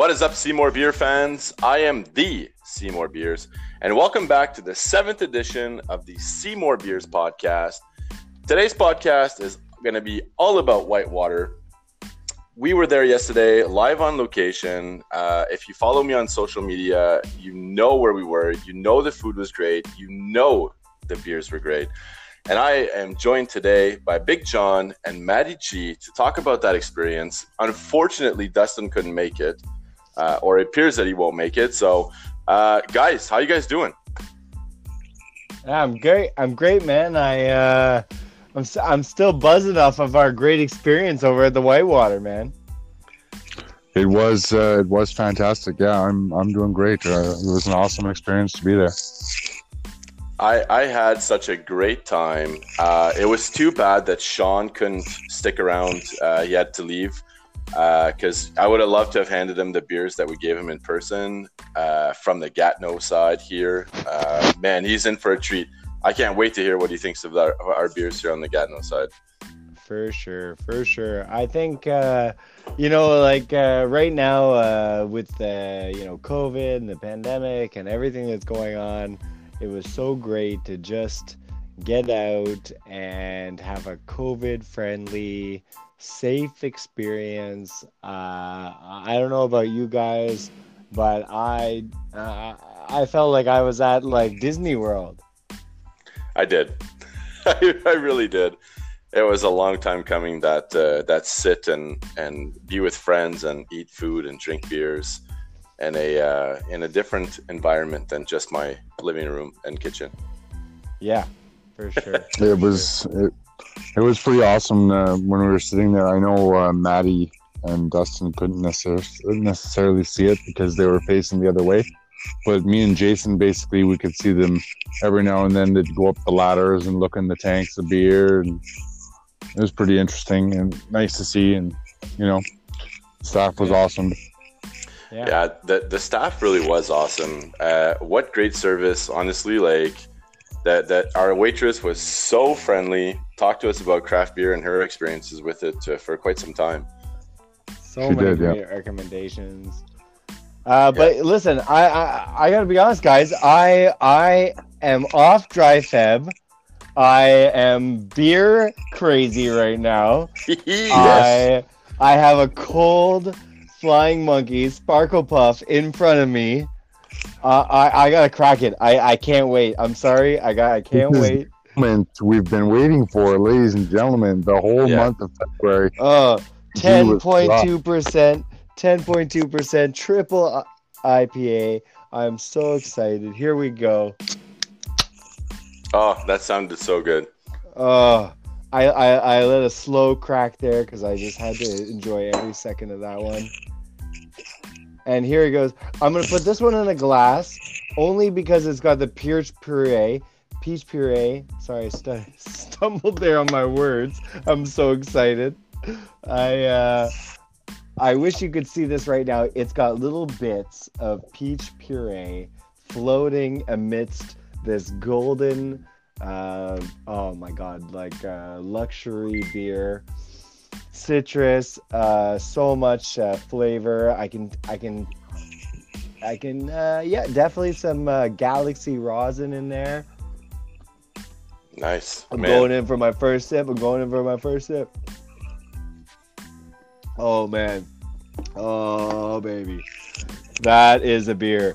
What is up, Seymour Beer fans? I am the Seymour Beers, and welcome back to the seventh edition of the Seymour Beers podcast. Today's podcast is going to be all about Whitewater. We were there yesterday, live on location. Uh, if you follow me on social media, you know where we were. You know the food was great. You know the beers were great. And I am joined today by Big John and Maddie G to talk about that experience. Unfortunately, Dustin couldn't make it, uh, or it appears that he won't make it. So, uh, guys, how you guys doing? I'm great. I'm great, man. I uh, I'm I'm still buzzing off of our great experience over at the Whitewater, man. It was uh, it was fantastic. Yeah, I'm I'm doing great. Uh, it was an awesome experience to be there. I, I had such a great time. Uh, it was too bad that Sean couldn't stick around. Uh, he had to leave because uh, I would have loved to have handed him the beers that we gave him in person uh, from the Gatineau side here. Uh, man, he's in for a treat. I can't wait to hear what he thinks of our, our beers here on the Gatineau side. For sure, for sure. I think uh, you know, like right now with the you know COVID and the pandemic and everything that's going on it was so great to just get out and have a COVID friendly, safe experience. Uh, I don't know about you guys, but I uh, I felt like I was at like Disney World. I did. I, I really did. It was a long time coming that uh, that sit and and be with friends and eat food and drink beers in a uh, in a different environment than just my living room and kitchen. Yeah, for sure. it was it, it was pretty awesome uh, when we were sitting there. I know uh, Maddie and Dustin couldn't necessarily necessarily see it because they were facing the other way. But me and Jason basically we could see them every now and then. They'd go up the ladders and look in the tanks of beer, and it was pretty interesting and nice to see. And you know, staff was awesome. Yeah. yeah, the the staff really was awesome. Uh, what great service, honestly. Like that that our waitress was so friendly. Talked to us about craft beer and her experiences with it to, for quite some time. So she many did, great yeah. recommendations. Uh, but yeah. listen, I, I I gotta be honest, guys. I I am off dry feb. I am beer crazy right now. yes. I I have a cold flying monkeys, Sparkle Puff in front of me. Uh, I I gotta crack it. I I can't wait. I'm sorry. I got. I can't wait. Moment we've been waiting for, ladies and gentlemen, the whole yeah. month of February. Uh, ten point two percent, ten point two percent, triple IPA. I'm so excited. Here we go. Oh, that sounded so good. Oh, I, I, I let a slow crack there because I just had to enjoy every second of that one. And here he goes. I'm gonna put this one in a glass only because it's got the peach puree. Peach puree. Sorry, I st- stumbled there on my words. I'm so excited. I uh, I wish you could see this right now. It's got little bits of peach puree floating amidst this golden. Uh, oh my god, like uh, luxury beer citrus, uh, so much uh, flavor. I can, I can, I can, uh, yeah, definitely some uh, Galaxy rosin in there. Nice. I'm man. going in for my first sip. I'm going in for my first sip. Oh man, oh baby, that is a beer.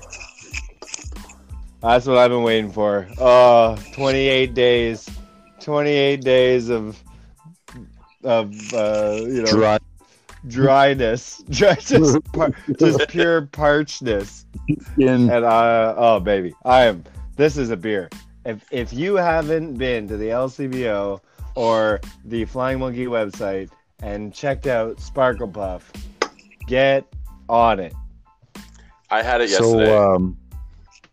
That's what I've been waiting for. Oh, 28 days. 28 days of of uh, you know Dry. dryness, just par- just pure parchedness. And uh, oh baby, I am. This is a beer. If if you haven't been to the LCBO or the Flying Monkey website and checked out Sparkle Puff, get on it. I had it yesterday. So, um,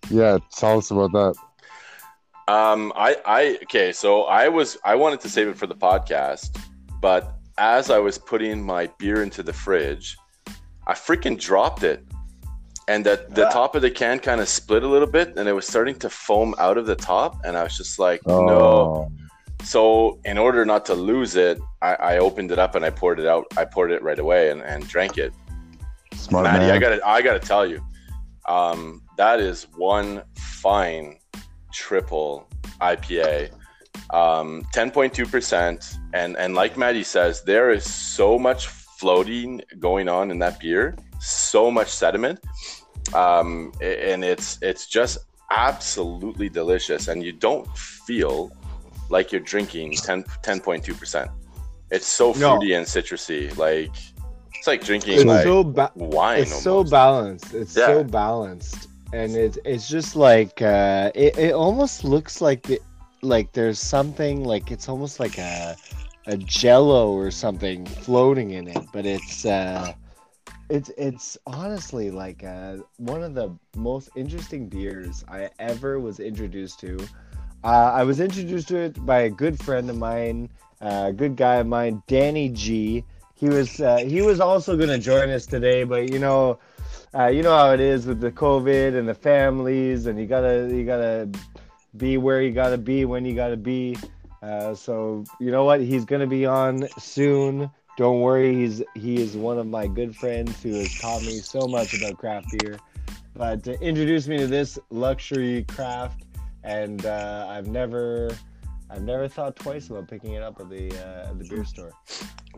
yeah, tell us about that. Um, I, I, okay, so I was, I wanted to save it for the podcast, but as I was putting my beer into the fridge, I freaking dropped it. And that the top of the can kind of split a little bit and it was starting to foam out of the top. And I was just like, oh. no. So in order not to lose it, I, I, opened it up and I poured it out. I poured it right away and, and drank it. Smart Maddie, man. I gotta I gotta tell you, um, that is one fine triple IPA. Um, 10.2%. And and like Maddie says, there is so much floating going on in that beer, so much sediment. Um, and it's it's just absolutely delicious. And you don't feel like you're drinking 10 10.2%. It's so No. fruity and citrusy. Like it's like drinking It's like so ba- wine. it's so balanced. It's Yeah. so balanced, and it's it's just like uh, it. It almost looks like it, like there's something like it's almost like a a Jello or something floating in it, but it's uh, it's it's honestly like uh, one of the most interesting beers I ever was introduced to. Uh, I was introduced to it by a good friend of mine, uh, a good guy of mine, Danny G he was uh, he was also going to join us today but you know uh, you know how it is with the covid and the families and you gotta you gotta be where you gotta be when you gotta be uh, so you know what he's going to be on soon don't worry he's he is one of my good friends who has taught me so much about craft beer but to introduce me to this luxury craft and uh, i've never I've never thought twice about picking it up at the uh, at the beer store.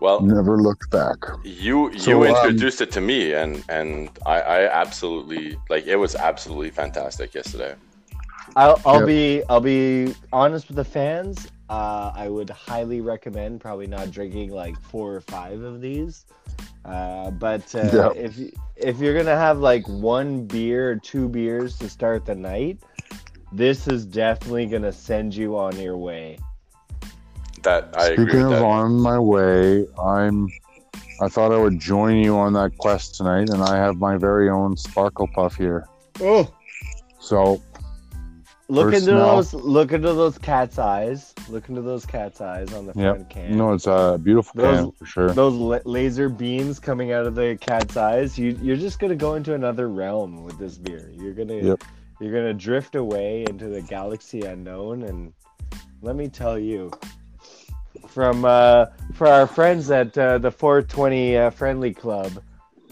Well, Never looked back. you you So, um, introduced it to me, and and I, I absolutely like it was absolutely fantastic yesterday. I'll, I'll Yep. be I'll be honest with the fans. Uh, I would highly recommend probably not drinking like four or five of these. Uh, but uh, Yep. if you- if you're gonna have like one beer or two beers to start the night, this is definitely gonna send you on your way. That I agree Speaking with of that. on my way, I'm. I thought I would join you on that quest tonight, and I have my very own Sparkle Puff here. Oh, So look into smell. those look into those cat's eyes. Look into those cat's eyes on the Yep. front can. no, it's a beautiful Those- can for sure. those la- laser beams coming out of the cat's eyes you you're just gonna go into another realm with this beer you're gonna Yep. you're gonna drift away into the galaxy unknown and let me tell you from uh for our friends at uh, the 420 uh, friendly club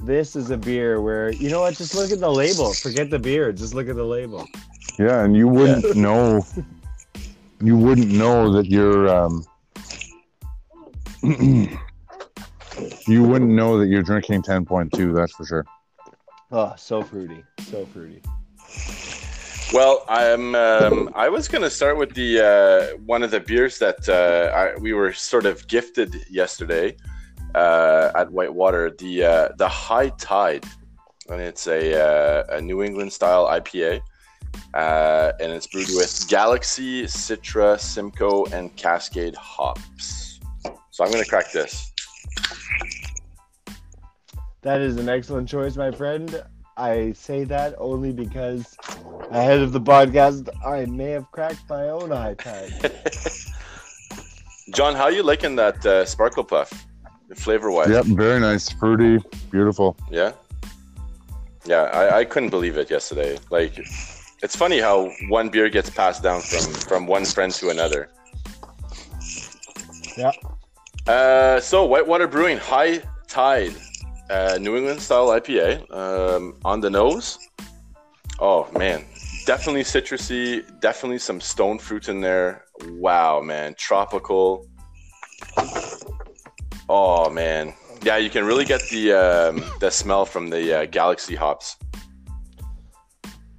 this is a beer where you know what just look at the label forget the beer just look at the label Yeah, and you wouldn't know. You wouldn't know that you're. Um, you wouldn't know that you're drinking 10.2. That's for sure. oh so fruity so fruity Well, I'm. Um, I was gonna start with the uh, one of the beers that uh, I, we were sort of gifted yesterday uh, at Whitewater. The uh, the High Tide, and it's a uh, a New England style IPA, uh, and it's brewed with Galaxy, Citra, Simcoe, and Cascade hops. So I'm gonna crack this. That is an excellent choice, my friend. I say that only because ahead of the podcast, I may have cracked my own high tide. John, how are you liking that uh, Sparkle Puff, flavor wise? Yep, very nice, fruity, beautiful. Yeah. Yeah, I, I couldn't believe it yesterday. Like, it's funny how one beer gets passed down from from one friend to another. Yeah. Uh, so Whitewater Brewing High Tide, uh, New England style IPA, um, on the nose. Oh man, definitely citrusy. Definitely some stone fruit in there. Wow, man, tropical. Oh man, yeah, you can really get the um, the smell from the uh, Galaxy hops.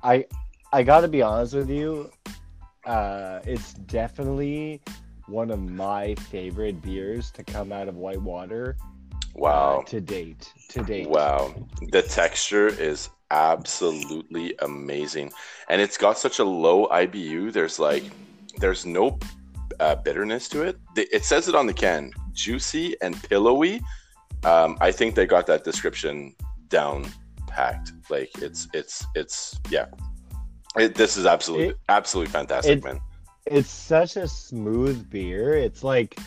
I I gotta be honest with you, uh, it's definitely one of my favorite beers to come out of Whitewater uh, Wow, to date. To date. wow, the texture is absolutely amazing, and it's got such a low IBU. There's like, there's no uh, bitterness to it. It says it on the can, juicy and pillowy. Um, I think they got that description down packed. Like it's it's it's yeah. It, this is absolutely It- absolutely fantastic, it- man. it's such a smooth beer. It's like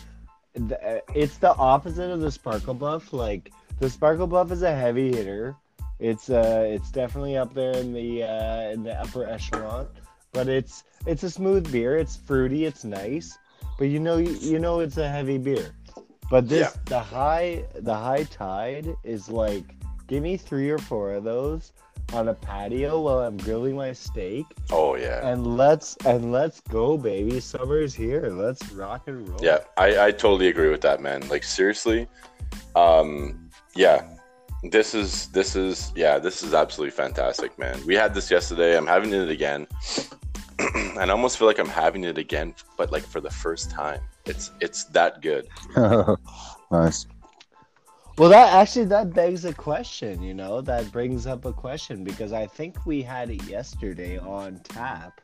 it's the opposite of the Sparkle Puff. Like the Sparkle Puff is a heavy hitter. It's uh it's definitely up there in the uh in the upper echelon, but it's it's a smooth beer. It's fruity, it's nice, but you know you, you know it's a heavy beer. But this Yeah. the high the high tide is like Give me three or four of those on a patio while I'm grilling my steak, Oh yeah. and let's and let's go, baby. Summer's here. Let's rock and roll. Yeah, I, I totally agree with that, man. Like seriously, um, yeah, this is this is yeah, this is absolutely fantastic, man. We had this yesterday. I'm having it again, and I almost feel like I'm having it again, but like for the first time. It's it's that good. nice. Well, that actually that begs a question. You know, that brings up a question because I think we had it yesterday on tap,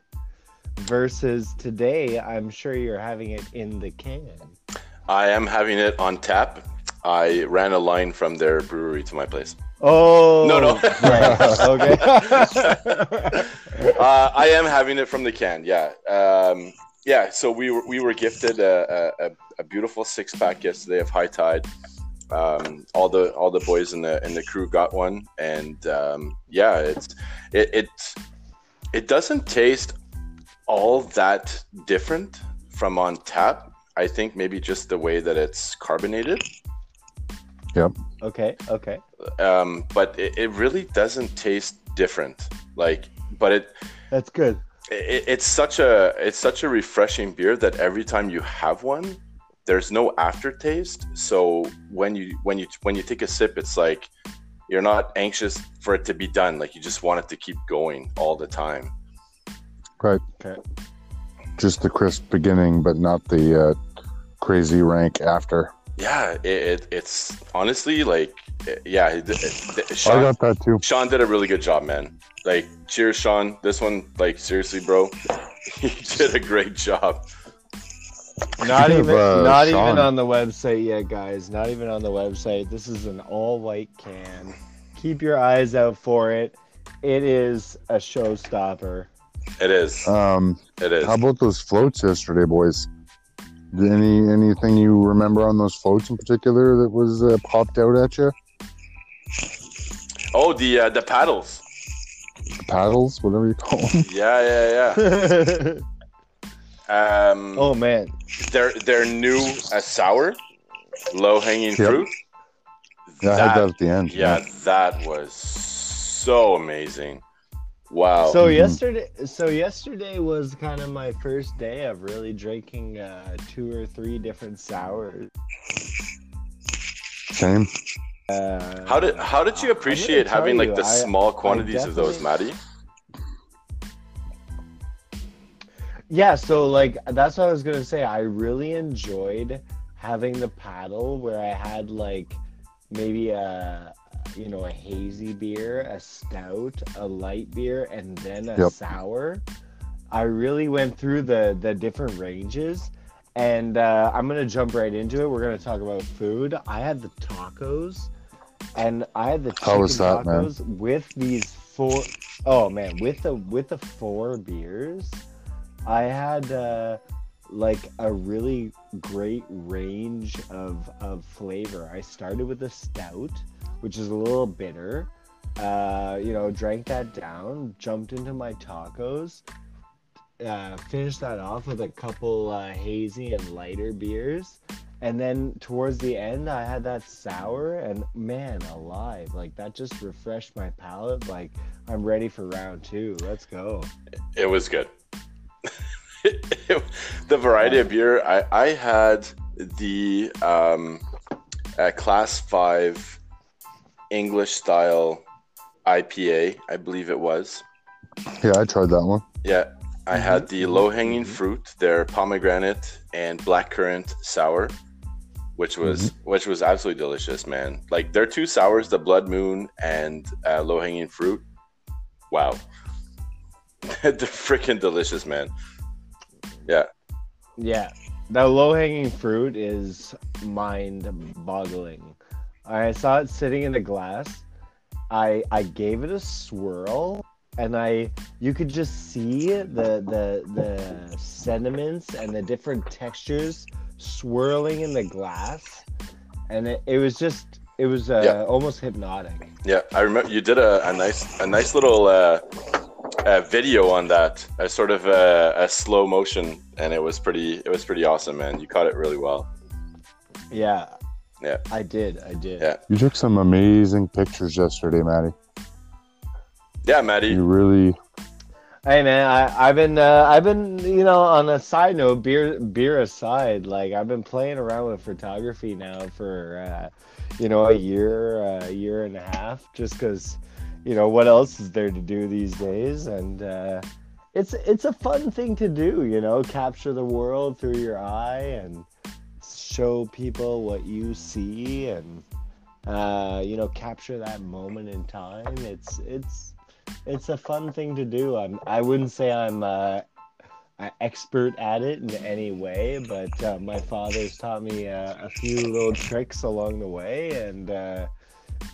versus today. I'm sure you're having it in the can. I am having it on tap. I ran a line from their brewery to my place. Oh No, no. right. Okay. uh, I am having it from the can. Yeah, um, yeah. So we were we were gifted a, a, a beautiful six pack yesterday of High Tide. Um, all the all the boys in the in the crew got one, and um, yeah, it's it, it it doesn't taste all that different from on tap. I think maybe just the way that it's carbonated. Yep. Okay. Okay. Um, but it, it really doesn't taste different. Like, but it That's good. it, it's such a it's such a refreshing beer that every time you have one there's no aftertaste so when you when you when you take a sip it's like you're not anxious for it to be done like you just want it to keep going all the time Right. Okay. Just the crisp beginning, but not the uh, crazy rank after. yeah it, it it's honestly like yeah it, it, it- I got that too. Sean did a really good job man like cheers Sean this one like seriously bro you did a great job Not even uh, not Sean. even on the website yet, guys. Not even on the website. This is an all white can. Keep your eyes out for it. It is a showstopper. it is Um, it is how about those floats yesterday, boys? Any anything you remember on those floats in particular that was uh, popped out at you? oh the uh, the paddles Paddles, whatever you call them. yeah yeah yeah Um, oh man. Their their new uh, sour, low hanging Yep. fruit. Yeah, I had that at the end. yeah, that was so amazing. Wow. So Mhm. yesterday, so yesterday was kind of my first day of really drinking uh, two or three different sours. Same. Uh, how did how did you appreciate tell having like the I- small quantities of those, definitely- Maddie? Yeah, so like that's what I was gonna say. I really enjoyed having the paddle where I had like maybe a you know a hazy beer, a stout, a light beer, and then a Yep. sour. I really went through the the different ranges, and uh, I'm gonna jump right into it. We're gonna talk about food. I had the tacos, and I had the chicken How was that, man? tacos with these four oh man, with the with the four beers. I had uh, like a really great range of, of flavor. I started with a stout, which is a little bitter. Uh, you know, drank that down, jumped into my tacos, uh, finished that off with a couple uh, hazy and lighter beers. And then towards the end, I had that sour, and man, alive! Like that just refreshed my palate. Like I'm ready for round two. Let's go. It was good. the variety of beer I, I had the um, uh, class five English style IPA, I believe it was. Yeah, I tried that one. Yeah, I had the Mhm, low hanging mhm. fruit, their pomegranate and blackcurrant sour, which was which was absolutely delicious, man. Like their two sours, the Blood Moon and uh, low hanging fruit. Wow, they're freaking delicious, man. Yeah, Yeah. the low hanging fruit is mind boggling. I saw it sitting in a glass. I I gave it a swirl, and I you could just see the the the sediments and the different textures swirling in the glass, and it, it was just it was uh, Yeah. almost hypnotic. Yeah, I remember you did a, a nice a nice little uh, uh, video on that, a sort of a, a slow motion, and it was pretty it was pretty awesome, man. You caught it really well. Yeah, Yeah. I did. I did. Yeah. You took some amazing pictures yesterday, Maddie. Yeah, Maddie. You really Hey man, I, I've been uh, I've been you know on a side note, beer beer aside, like I've been playing around with photography now for uh, you know a year, a year and a half, just because you know what else is there to do these days, and uh, it's it's a fun thing to do, you know, capture the world through your eye and show people what you see and uh, you know capture that moment in time. It's it's it's a fun thing to do. I'm I wouldn't say I'm uh, an expert at it in any way, but uh, my father's taught me uh, a few little tricks along the way, and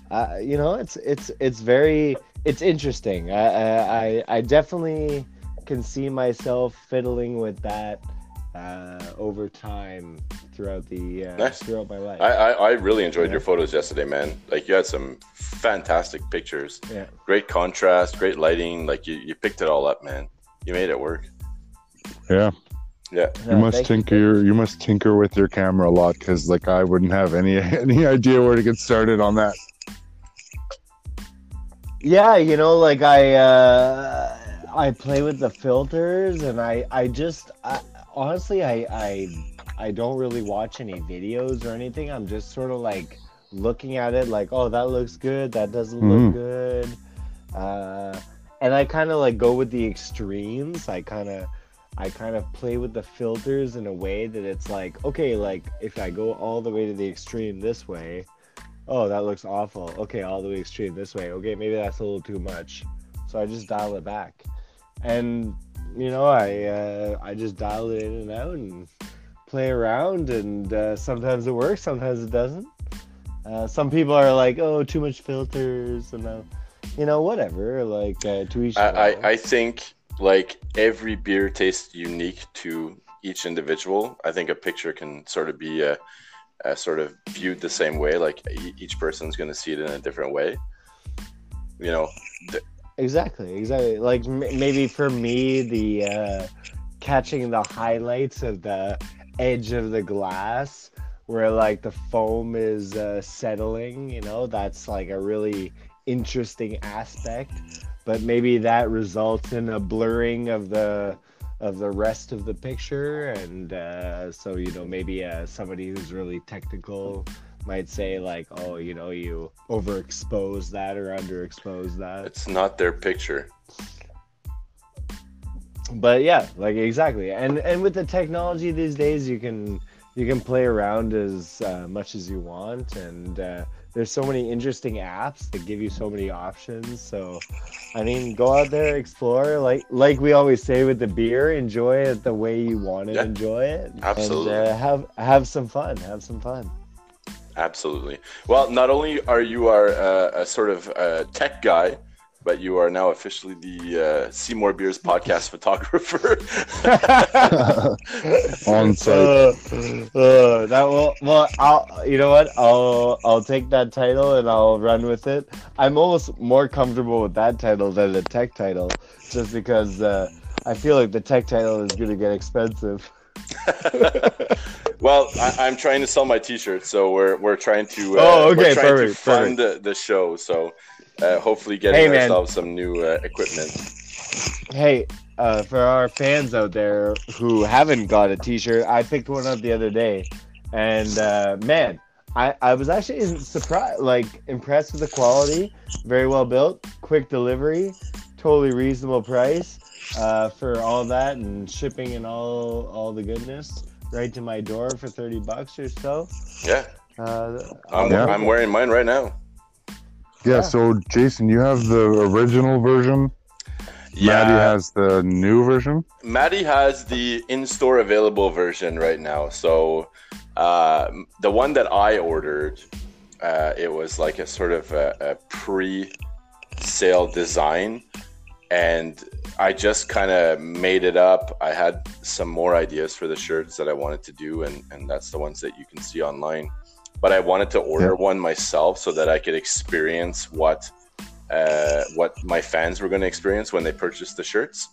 uh, you know, it's it's it's very it's interesting. I, I I definitely can see myself fiddling with that uh, over time throughout the uh, Nice. throughout my life. I, I, I really enjoyed Yeah. your photos yesterday, man. Like you had some fantastic pictures. yeah. Great contrast, great lighting. Like you, you picked it all up, man. You made it work. yeah. Yeah. You must tinker. You must tinker with your camera a lot because, like, I wouldn't have any any idea where to get started on that. Yeah, you know, like I uh I play with the filters and I I just I, honestly I I I don't really watch any videos or anything. I'm just sort of like looking at it like, "Oh, that looks good. That doesn't Mhm. look good." Uh and I kind of like go with the extremes. I kind of I kind of play with the filters in a way that it's like, okay, like if I go all the way to the extreme this way, oh, that looks awful. Okay, all the way extreme this way. Okay, maybe that's a little too much. So I just dial it back. And you know, I uh, I just dial it in and out and play around and uh, sometimes it works, sometimes it doesn't. Uh, some people are like, "Oh, too much filters," and uh, you know, whatever. Like uh, to each. I. I, I think like every beer tastes unique to each individual. I think a picture can sort of be a, a sort of viewed the same way. Like each person's going to see it in a different way. You know, Exactly, exactly. Like m- maybe for me, the uh, catching the highlights of the edge of the glass, where like the foam is uh, settling, you know, that's like a really interesting aspect. But maybe that results in a blurring of the of the rest of the picture, and uh, so you know maybe uh, somebody who's really technical might say like, oh, you know, you overexpose that or underexpose that. it's not their picture. but yeah like exactly and and with the technology these days you can you can play around as uh, much as you want and uh, there's so many interesting apps that give you so many options so i mean go out there explore like like we always say with the beer enjoy it the way you want to Yeah. enjoy it Absolutely. and uh, have have some fun have some fun Absolutely. Well, not only are you our, uh, a sort of uh, tech guy, but you are now officially the uh, Seymour Beers podcast photographer. On site. Uh, uh, that will well I'll you know what I'll I'll take that title and I'll run with it. I'm almost more comfortable with that title than the tech title, just because uh, I feel like the tech title is gonna get expensive. well, I, I'm trying to sell my T-shirts, so we're we're trying to. Uh, Oh, okay, we're trying perfect, to fund the, the show, so uh, hopefully getting Hey, man. ourselves some new uh, equipment. Hey, uh, for our fans out there who haven't got a T-shirt, I picked one up the other day, and uh, man, I, I was actually surprised, like impressed with the quality. Very well built, quick delivery, totally reasonable price uh, for all that and shipping and all all the goodness right to my door for thirty bucks or so. Yeah, Uh, I'm, Yeah. I'm wearing mine right now. Yeah, Yeah. so Jason, you have the original version. Yeah, Maddie has the new version. Maddie has the in-store available version right now. So uh, the one that I ordered, uh, it was like a sort of a, a pre-sale design, and I just kind of made it up. I had some more ideas for the shirts that I wanted to do, and and that's the ones that you can see online. But I wanted to order one myself so that I could experience what uh, what my fans were going to experience when they purchased the shirts.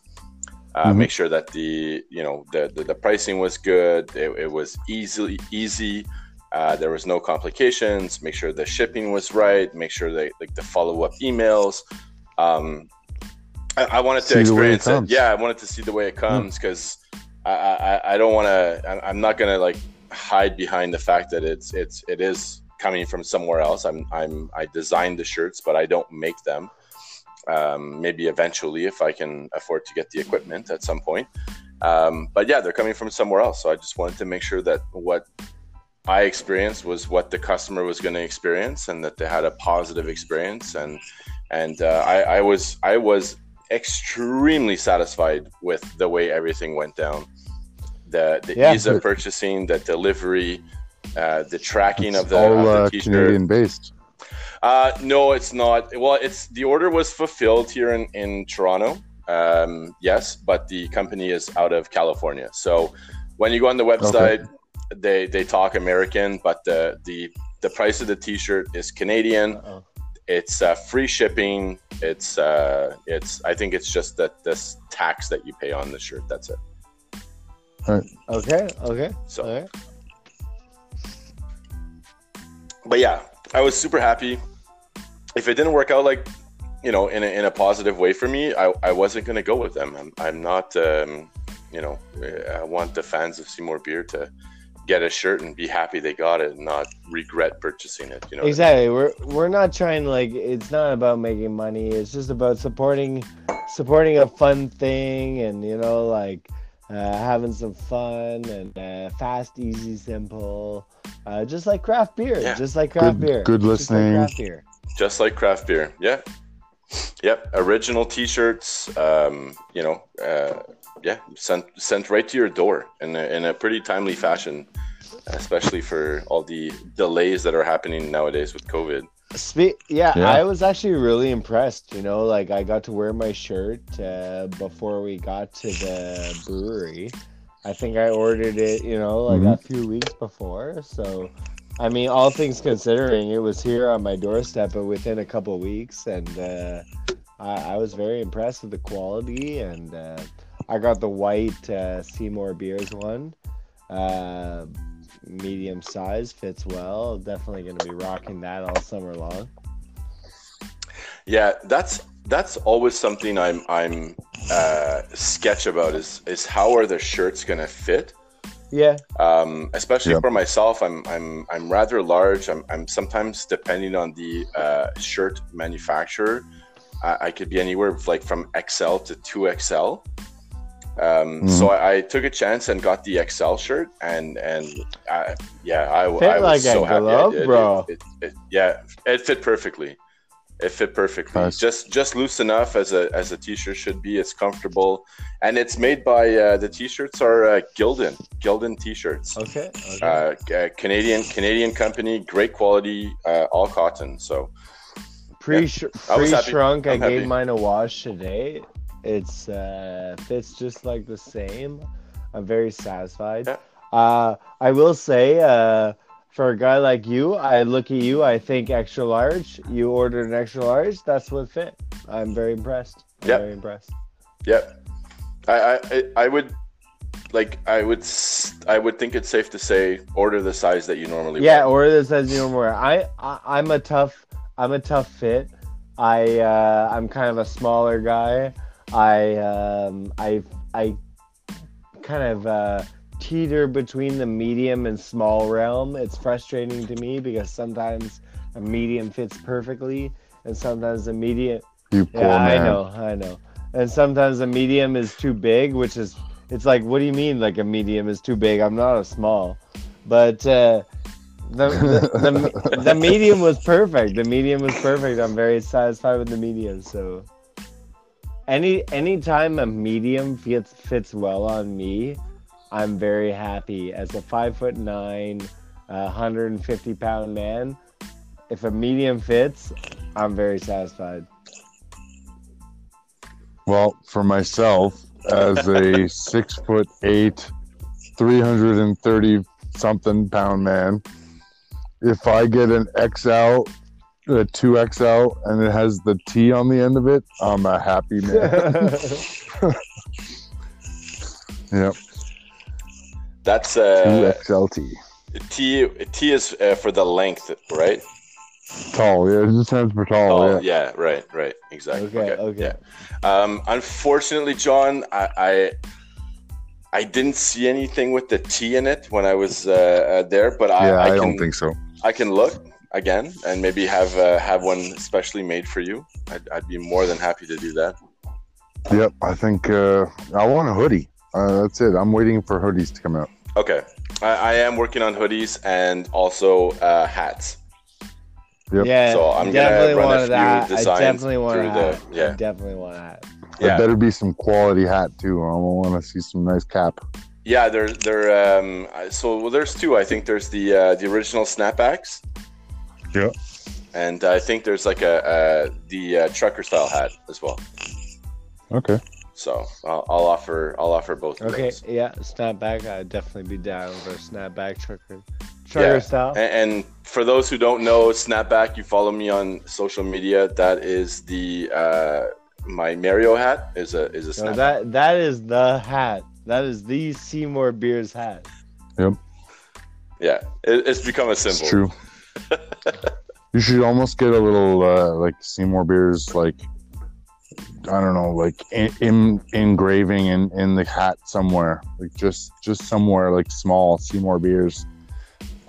Uh, Mhm. Make sure that the you know the the, the pricing was good. It, it was easily easy uh, there was no complications. Make sure the shipping was right. Make sure that like the follow up emails. Um, I, I wanted to See way it experience it. Yeah, I wanted to see the way it comes because I, I I don't want to. I'm not gonna like hide behind the fact that it's it's it is coming from somewhere else. I'm I'm I designed the shirts, but I don't make them. Um, maybe eventually, if I can afford to get the equipment at some point. Um, but yeah, they're coming from somewhere else. So I just wanted to make sure that what I experienced was what the customer was going to experience, and that they had a positive experience. And and uh, I, I was I was extremely satisfied with the way everything went down. The the Yeah. ease of purchasing, the delivery, uh, the tracking of the, all the uh, t-shirt. Canadian based. Uh, no, it's not. Well, it's the order was fulfilled here in in Toronto. Um, yes, but the company is out of California. So when you go on the website, they they talk American, but the the the price of the T-shirt is Canadian. Uh-oh. It's uh, free shipping. It's uh, it's I think it's just that this tax that you pay on the shirt. That's it. Okay, okay, So, okay. but yeah, I was super happy. If it didn't work out like, you know, in a, in a positive way for me, I, I wasn't going to go with them. I'm, I'm not, um, you know, I want the fans of Seymour Beer to get a shirt and be happy they got it and not regret purchasing it. You know, what I mean? Exactly. We're we're not trying like. It's not about making money. It's just about supporting supporting a fun thing, and you know, like uh, having some fun and uh, fast, easy, simple. Uh, just like craft beer. Yeah. Just like craft Good- beer. good Just like listening. craft beer. just like craft beer. Yeah. Yep. Original T-shirts. Um, you know, uh, yeah, sent sent right to your door in a, in a pretty timely fashion, especially for all the delays that are happening nowadays with COVID. Spe- yeah, Yeah. I was actually really impressed. You know, like I got to wear my shirt uh, before we got to the brewery. I think I ordered it, you know, like a few weeks before. So, I mean, all things considering, it was here on my doorstep within a couple weeks, and uh, I, I was very impressed with the quality. And uh, I got the white uh, Seymour Beers one. Medium size fits well. Definitely going to be rocking that all summer long. Yeah, that's that's always something I'm I'm uh, sketch about is is how are the shirts gonna fit? Yeah, Um, especially Yep. for myself, I'm I'm I'm rather large. I'm I'm sometimes depending on the uh, shirt manufacturer, I, I could be anywhere like from XL to two XL. Um, So I, I took a chance and got the XL shirt, and and I, yeah, I, I was like so happy. Glove, did. bro. It, it, it, yeah, it fit perfectly. It fit perfectly. Nice. Just just loose enough as a as a t-shirt should be. It's comfortable, and it's made by uh, the t-shirts are uh, Gildan Gildan t-shirts. okay. okay. Uh, uh, Canadian Canadian company, great quality, uh, all cotton. So Pre I was pre shrunk. I I'm gave mine a wash today. It's uh fits just like the same. I'm very satisfied. Yeah. Uh, I will say, uh, for a guy like you, I look at you. I think extra large. You ordered an extra large. That's what fit. I'm very impressed. I'm Yeah. very impressed. yeah, I I, I- would like I would I would think it's safe to say order the size that you normally Yeah, wear. or this says you know more. I, I I'm a tough I'm a tough fit. I uh, I'm kind of a smaller guy. I um I I kind of uh, teeter between the medium and small realm. It's frustrating to me because sometimes a medium fits perfectly, and sometimes a medium You poor yeah, man. I know, I know. And sometimes a medium is too big, which is it's like, what do you mean like a medium is too big? I'm not a small. But uh the, the, the, the medium was perfect. The medium was perfect. I'm very satisfied with the medium. So any anytime a medium fits fits well on me, I'm very happy. As a five foot nine, uh, 150 pound man, if a medium fits, I'm very satisfied. Well, for myself, as a six foot eight, 330 something pound man, if I get an XL, a 2XL, and it has the T on the end of it, I'm a happy man. yep, That's uh 2XLT. T T is uh, for the length, right? Tall, yeah, it just stands for tall. Oh, yeah. yeah, right, right, exactly. Okay, okay. yeah. Um, unfortunately, John, I, I I didn't see anything with the T in it when I was uh, uh, there, but I, Yeah, I, I, can don't think so. I can look again and maybe have uh, have one specially made for you. I'd, I'd be more than happy to do that. Yep, I think uh, I want a hoodie. Uh, that's it. I'm waiting for hoodies to come out. Okay, I, I am working on hoodies and also uh, hats. Yep. Yeah, So I'm gonna definitely run a few that. I definitely want through that. the- yeah. I definitely want that. Yeah. It better be some quality hat too. I want to see some nice cap. Yeah, they're they're um, so well, there's two. I think there's the uh, the original snapbacks. Yeah. And I think there's like a, a the uh, trucker style hat as well. Okay. So I'll, I'll offer I'll offer both. Okay, those. yeah, snapback. I'd definitely be down for a snapback trucker, trucker Yeah. style. And, and for those who don't know, snapback. You follow me on social media. That is the uh, my Mario hat is a is a No, that that is the hat. That is the Seymour Beers hat. Yep. Yeah, it, it's become a symbol. It's true. You should almost get a little uh, like Seymour beers, like I don't know, like in, in engraving in in the hat somewhere, like just just somewhere like small Seymour beers,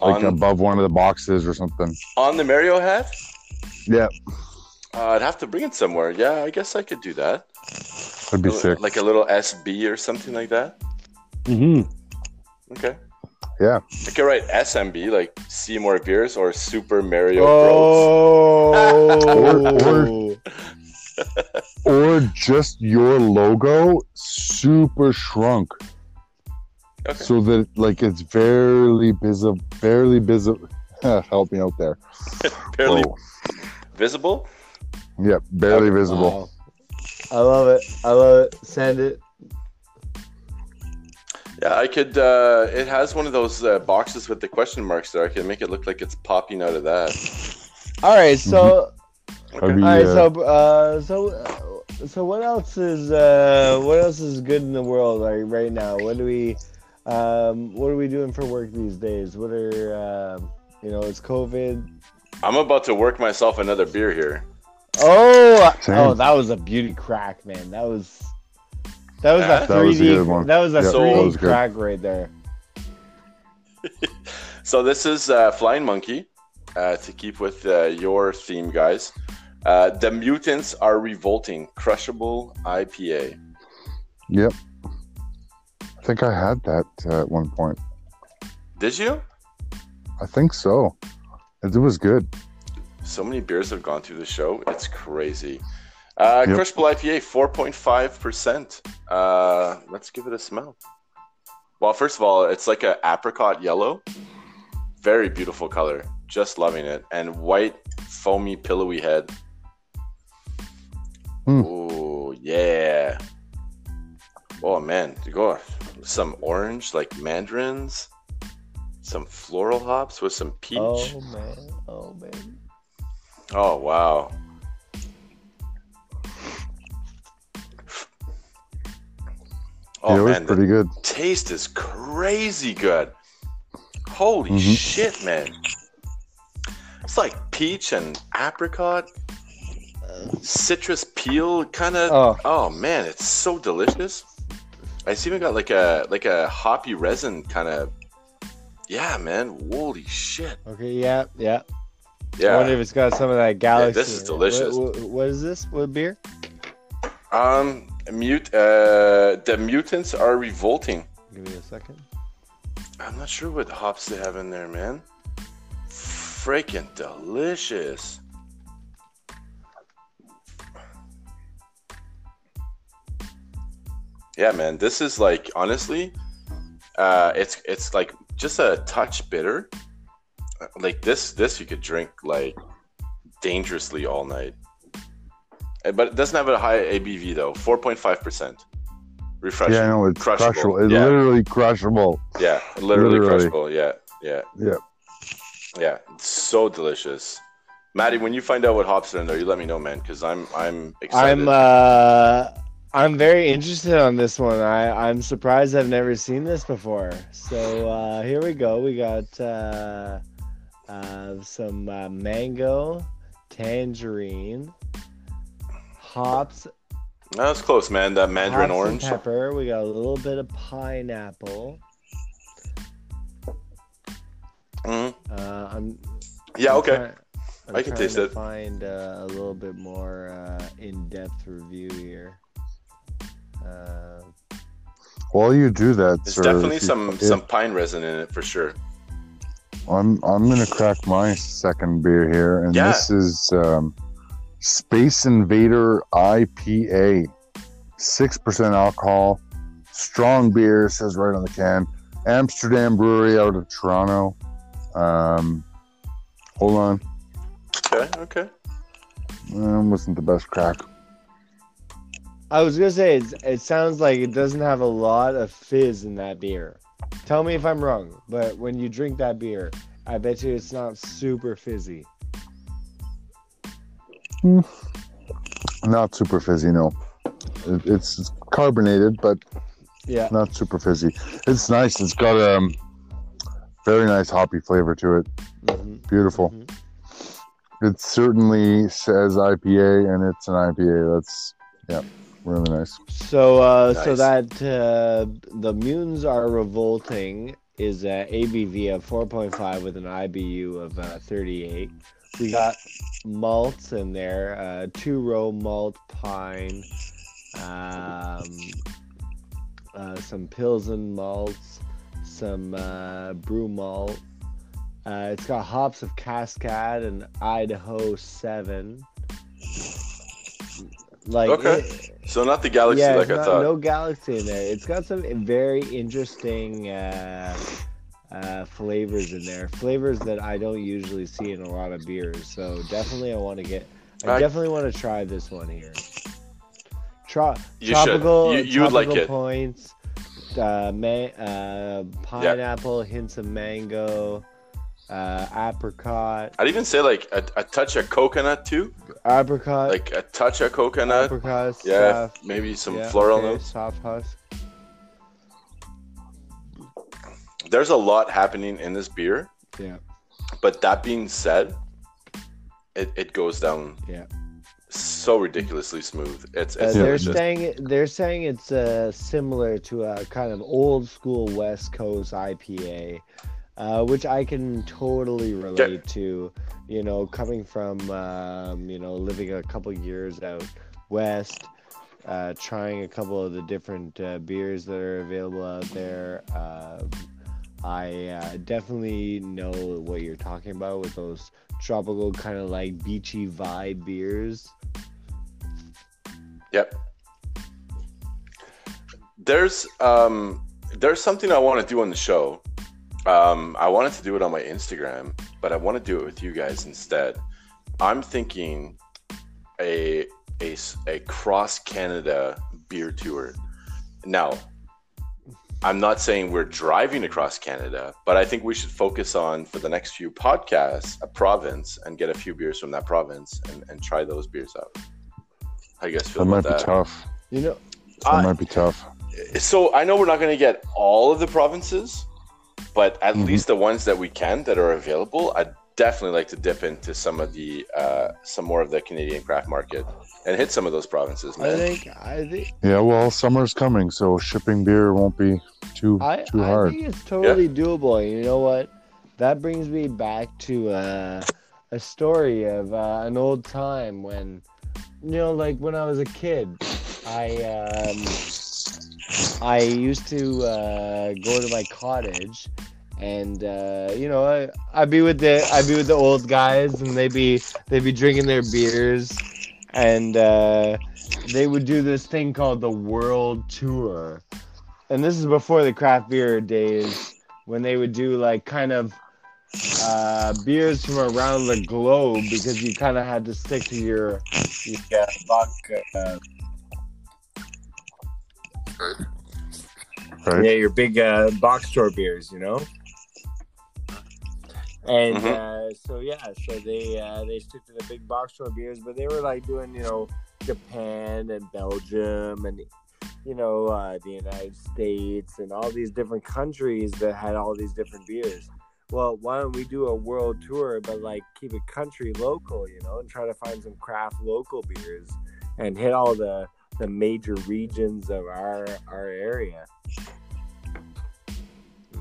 like On- above one of the boxes or something. On the Mario hat, Yeah, uh, I'd have to bring it somewhere. Yeah, I guess I could do that. that'd be sick. Like a little SB or something like that. Mm-hmm. Okay. Yeah. I could write SMB, like Seymour Beers or Super Mario oh. Bros. Oh, Or just your logo super shrunk, Okay. so that like it's barely visible, barely visible. Help me out there. Barely Whoa. visible. Yeah, barely Okay. visible. Wow. I love it. I love it. Send it. Yeah, I could. Uh, it has one of those uh, boxes with the question marks there. I can make it look like it's popping out of that. All right, so Okay. That'd all right, uh, so uh, so uh, so what else is uh, what else is good in the world like right now? What do we um, what are we doing for work these days? What are um you know? It's COVID. I'm about to work myself another beer here. Oh, Same. oh, that was a beauty crack, man. That was that was Yeah? a That was a three D. good one. That was a Yeah, that three was D good. crack right there. So this is uh, Flying Monkey. Uh, to keep with uh, your theme, guys. Uh, the mutants are revolting. Crushable IPA. Yep. I think I had that uh, at one point. Did you? I think so. It was good. So many beers have gone through the show. It's crazy. Uh, Yep. Crushable IPA, 4.5%. Uh, let's give it a smell. Well, first of all, it's like a apricot yellow. Very beautiful color. Just loving it. And white, foamy, pillowy head. Hmm. Ooh, yeah. Oh, man. Go some orange, like mandarins. Some floral hops with some peach. Oh man. Oh man. Oh wow. Oh yeah, man, the pretty good. taste is crazy good. Holy Mhm. shit, man. It's like peach and apricot, citrus peel kind of. Oh. Oh man, it's so delicious. It's even got like a like a hoppy resin kind of. Yeah, man. Holy shit. Okay. Yeah. Yeah. I Yeah. wonder if it's got some of that galaxy. this is delicious. What, what- what is this? What beer? Um, mute. Uh, the mutants are revolting. Give me a second. I'm not sure what hops they have in there, man. Freaking delicious. Yeah, man. This is like honestly, uh, it's it's like just a touch bitter. Like this, this you could drink like dangerously all night. Uh, But it doesn't have a high ABV though. Four point five percent. Refreshing. Yeah, I know it's Crushable. crushable. It's Yeah. literally crushable. Yeah, literally, Literally. crushable. Yeah, yeah, Yeah. yeah. It's so delicious. Maddie, when you find out what hops are in there, you let me know, man, because I'm I'm excited. I'm uh I'm very interested on this one. I, I'm surprised I've never seen this before. So uh, here we go. We got uh, uh, some uh, mango, tangerine, hops, That was close, man. That mandarin hops and orange. pepper. We got a little bit of pineapple. Mhm. Uh, I'm Yeah, I'm okay. try- I'm I can taste to it. Find uh, a little bit more uh, in-depth review here. Uh, While you do that, There's sir, definitely if you- some if- some pine resin in it for sure. I'm I'm gonna crack my second beer here, and Yeah. this is um, Space Invader IPA, six percent alcohol, strong beer. Says right on the can. Amsterdam Brewery out of Toronto. Um, hold on, Okay, okay. um, wasn't the best crack. I was gonna say it's, it sounds like it doesn't have a lot of fizz in that beer. Tell me if I'm wrong, but when you drink that beer, I bet you it's not super fizzy. Not super fizzy, no. It, it's carbonated, but Yeah, not super fizzy. It's nice. It's got a um, very nice hoppy flavor to it. mhm, Beautiful. mhm. It certainly says IPA, and it's an IPA. That's yeah, really nice. So, uh, so that uh, the Munes are revolting is a ABV of 4.5 with an IBU of uh, 38. We got malts in there, uh, two row malt pine, um, uh, some Pilsen malts, some uh, brew malt. Uh, it's got hops of Cascade and Idaho 7. Like, Okay. it- So not the galaxy yeah, like I not- thought. no galaxy in there. It's got some very interesting uh, flavors in there. Flavors that I don't usually see in a lot of beers. So definitely, I want to get. I I- definitely want to try this one here. Tro- You should. tropical, You- you would like tropical it. Points, uh, uh, pineapple, hints of mango, uh, apricot, I'd even say like a, a touch of coconut too, apricot, like a touch of coconut. apricot, Yeah, maybe some yeah, floral okay, notes. soft husk. There's a lot happening in this beer, Yeah. but that being said, it, it goes down Yeah. so ridiculously smooth. It's, Uh, they're delicious. saying they're saying it's uh, similar to a kind of old school West Coast IPA, uh, which I can totally relate to. You know, coming from um, you know living a couple years out west, uh, trying a couple of the different uh, beers that are available out there. Um I uh, definitely know what you're talking about with those tropical kind of like beachy vibe beers. Yep. There's um there's something I want to do on the show. Um, I wanted to do it on my Instagram, but I want to do it with you guys instead. I'm thinking a a, a cross Canada beer tour. Now, I'm not saying we're driving across Canada, but I think we should focus on for the next few podcasts a province and get a few beers from that province and, and try those beers out. How you guys feel That might about be that? tough. You know, That I- might be tough. so I know we're not going to get all of the provinces, but at Mhm. least the ones that we can that are available, I'd definitely like to dip into some of the uh, some more of the Canadian craft market and hit some of those provinces, I think I think Yeah, well, summer's coming, so shipping beer won't be too I, too hard. I think it's totally doable. You know what? That brings me back to uh, a story of uh, an old time when, you know, like when I was a kid, I um, I used to uh, go to my cottage. And uh, you know, I, I'd be with the I'd be with the old guys, and they'd be they'd be drinking their beers, and uh, they would do this thing called the world tour. And this is before the craft beer days when they would do like kind of uh, beers from around the globe because you kind of had to stick to your, your uh, buck uh, Right? yeah your big uh, box store beers you know and Mhm. uh, so yeah so they uh, they stick to the big box store beers but they were like doing you know Japan and Belgium and you know uh, the United States and all these different countries that had all these different beers. Well, why don't we do a world tour, but like keep it country local, you know, and try to find some craft local beers and hit all the the major regions of our our area.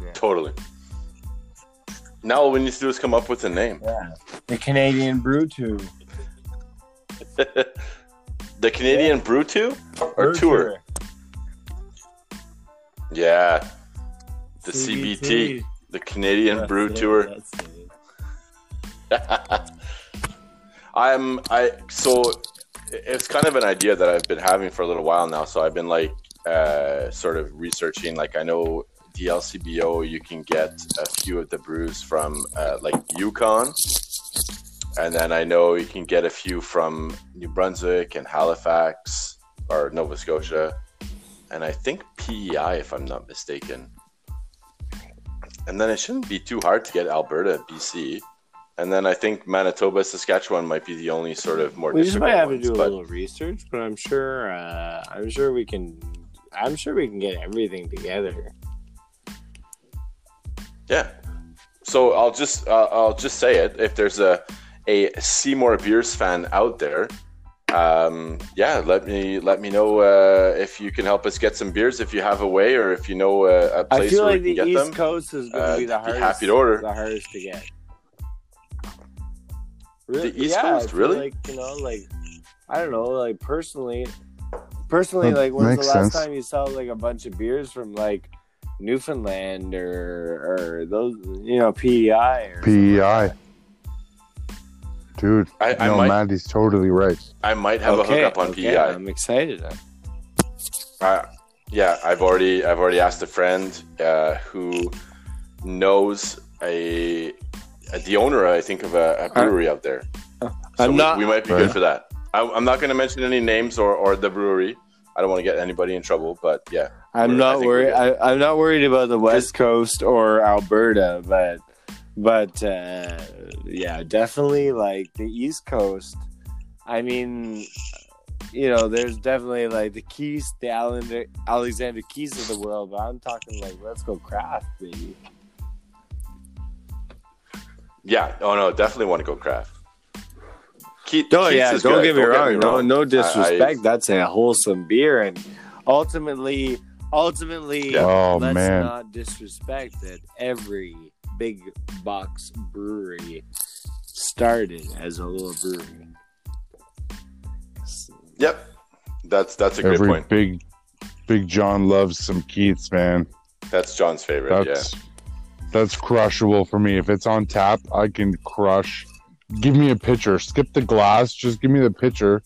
Yeah. Totally. Now all we need to do is come up with a name. yeah. The Canadian Brew Tour. the Canadian Brew Two or Brew Tour? Yeah. The CBT, the Canadian That's Brew it, Tour. I'm I so it's kind of an idea that I've been having for a little while now. So I've been like uh, sort of researching. Like I know the LCBO, you can get a few of the brews from uh, like Yukon, and then I know you can get a few from New Brunswick and Halifax or Nova Scotia, and I think PEI if I'm not mistaken. And then it shouldn't be too hard to get Alberta, BC. And then I think Manitoba, Saskatchewan might be the only sort of more. We just might have to difficult do a little research, but I'm sure uh, I'm sure we can I'm sure we can get everything together. Yeah. So I'll just uh, I'll just say it. If there's a a Seymour Beers fan out there, um, yeah, let me let me know uh, if you can help us get some beers. If you have a way, or if you know a place feel where like we the can get East them. Coast is going to uh, be the be hardest. happy to order. The hardest to get. Really? The East yeah, Coast, I really? Like you know, like I don't know, like personally, personally, That like when's the last sense. time you saw like a bunch of beers from like Newfoundland or or those you know PEI or something like PEI. Dude, I, I no, might Maddie's totally right. I might have okay, a hookup on okay, PEI. I'm excited. Uh, yeah, I've already I've already asked a friend uh, who knows a, a the owner I think of a, a brewery out there. So I'm we, not- we might be Right. good for that. I, I'm not going to mention any names or, or the brewery. I don't want to get anybody in trouble, but yeah, I'm not worried. I, I'm not worried about the West Coast or Alberta, but but uh, yeah, definitely like the East Coast. I mean, you know, there's definitely like the Keith's, the Alexander, Alexander Keith's of the world, but I'm talking like let's go craft, baby. yeah. Oh no, definitely want to go craft. Keith, Oh Keith's yeah, is don't good. get me wrong. No, no I- disrespect. That's a wholesome beer, and ultimately, ultimately, Yeah. Oh, let's man. not disrespect that every big box brewery started as a little brewery. Yep, that's that's a great Every point. big, big John loves some Keith's, man. That's John's favorite. That's that's crushable for me. If it's on tap, I can crush. Give me a pitcher. Skip the glass. Just give me the pitcher.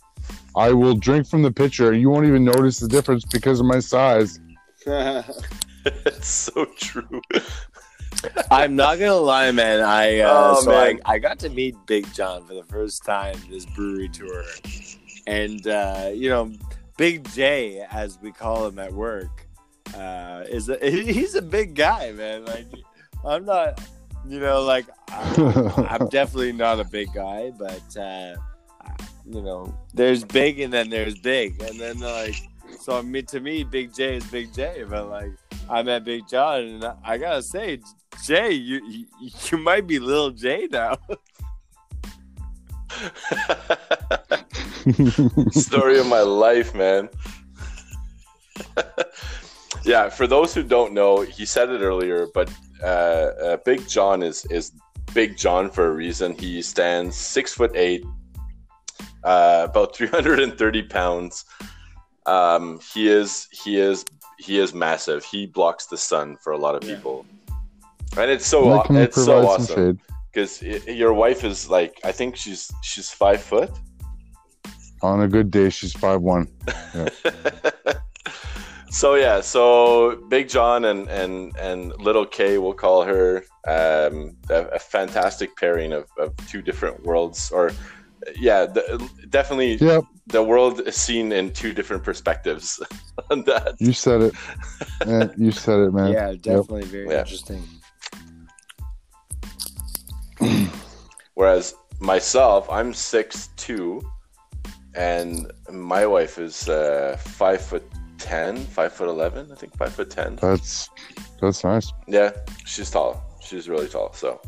I will drink from the pitcher. You won't even notice the difference because of my size. yeah, it's so true. I'm not gonna lie, man. I uh, Oh, so man. I, I got to meet Big John for the first time this brewery tour, and uh, you know, Big J, as we call him at work, uh, is a, he's a big guy, man. Like I'm not, you know, like I, I'm definitely not a big guy, but uh, you know, there's big and then there's big, and then like, so I mean, to me, Big J is Big J, but like, I met Big John, and I, I gotta say, Jay, you, you you might be Little J now. Story of my life, man. yeah, for those who don't know, he said it earlier, but uh, uh, Big John is is Big John for a reason. He stands six foot eight, uh, about three hundred and thirty pounds. Um, he is he is he is massive. He blocks the sun for a lot of Yeah. people, and it's so I can it's so provide awesome some shade. because your wife is like I think she's she's five foot. On a good day, she's five one. so yeah, so Big John and and and Little K, we'll call her, um, a, a fantastic pairing of, of two different worlds, or yeah, the, definitely Yep, the world is seen in two different perspectives. on that, you said it. Yeah, you said it, man. yeah, definitely very Yeah. interesting. whereas myself, I'm six two, and my wife is uh, five foot ten, five foot eleven, I think five foot ten. That's that's nice. Yeah, she's tall. She's really tall. So,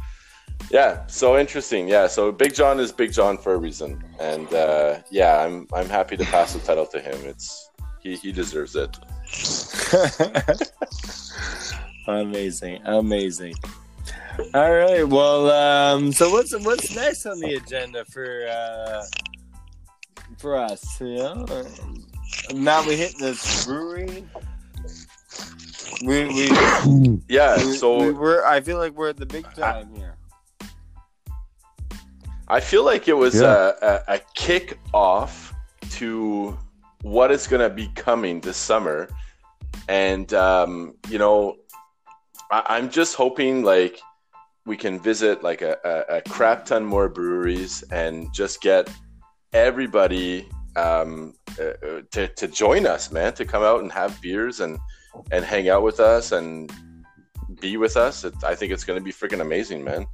yeah, so interesting. Yeah, so Big John is Big John for a reason, and uh, yeah, I'm I'm happy to pass the title to him. It's he he deserves it. amazing, amazing. All right, well, um, so what's what's next on the agenda for uh, for us? You know, now we hit this brewery. We we, Yeah, we, so we we're. I feel like we're at the big time here. I feel like it was Yeah. a, a, a kick off to what is going to be coming this summer. And, um, you know, I, I'm just hoping like we can visit like a, a, a crap ton more breweries and just get everybody um, uh, uh, to, to join us, man, to come out and have beers and, and hang out with us and be with us. It, I think it's going to be freaking amazing, man.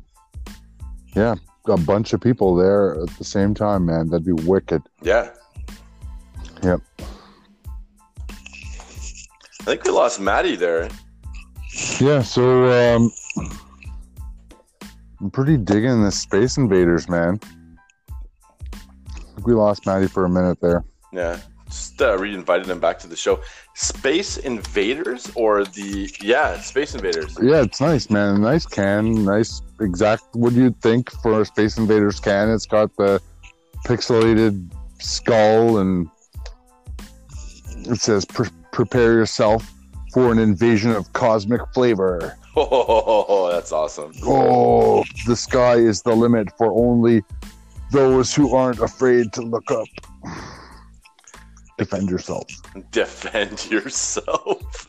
Yeah, a bunch of people there at the same time, man. That'd be wicked. Yeah. Yep. I think we lost Maddie there. Yeah, so um, I'm pretty digging the Space Invaders, man. We lost Maddie for a minute there. Yeah. Just uh, re-invited him back to the show. Space Invaders or the yeah, Space Invaders. Yeah, it's nice, man. Nice can, nice exact. What do you think for a Space Invaders can? It's got the pixelated skull, and it says "Pre- "Prepare yourself for an invasion of cosmic flavor." Oh, that's awesome. Oh, the sky is the limit for only those who aren't afraid to look up. Defend yourself. Defend yourself.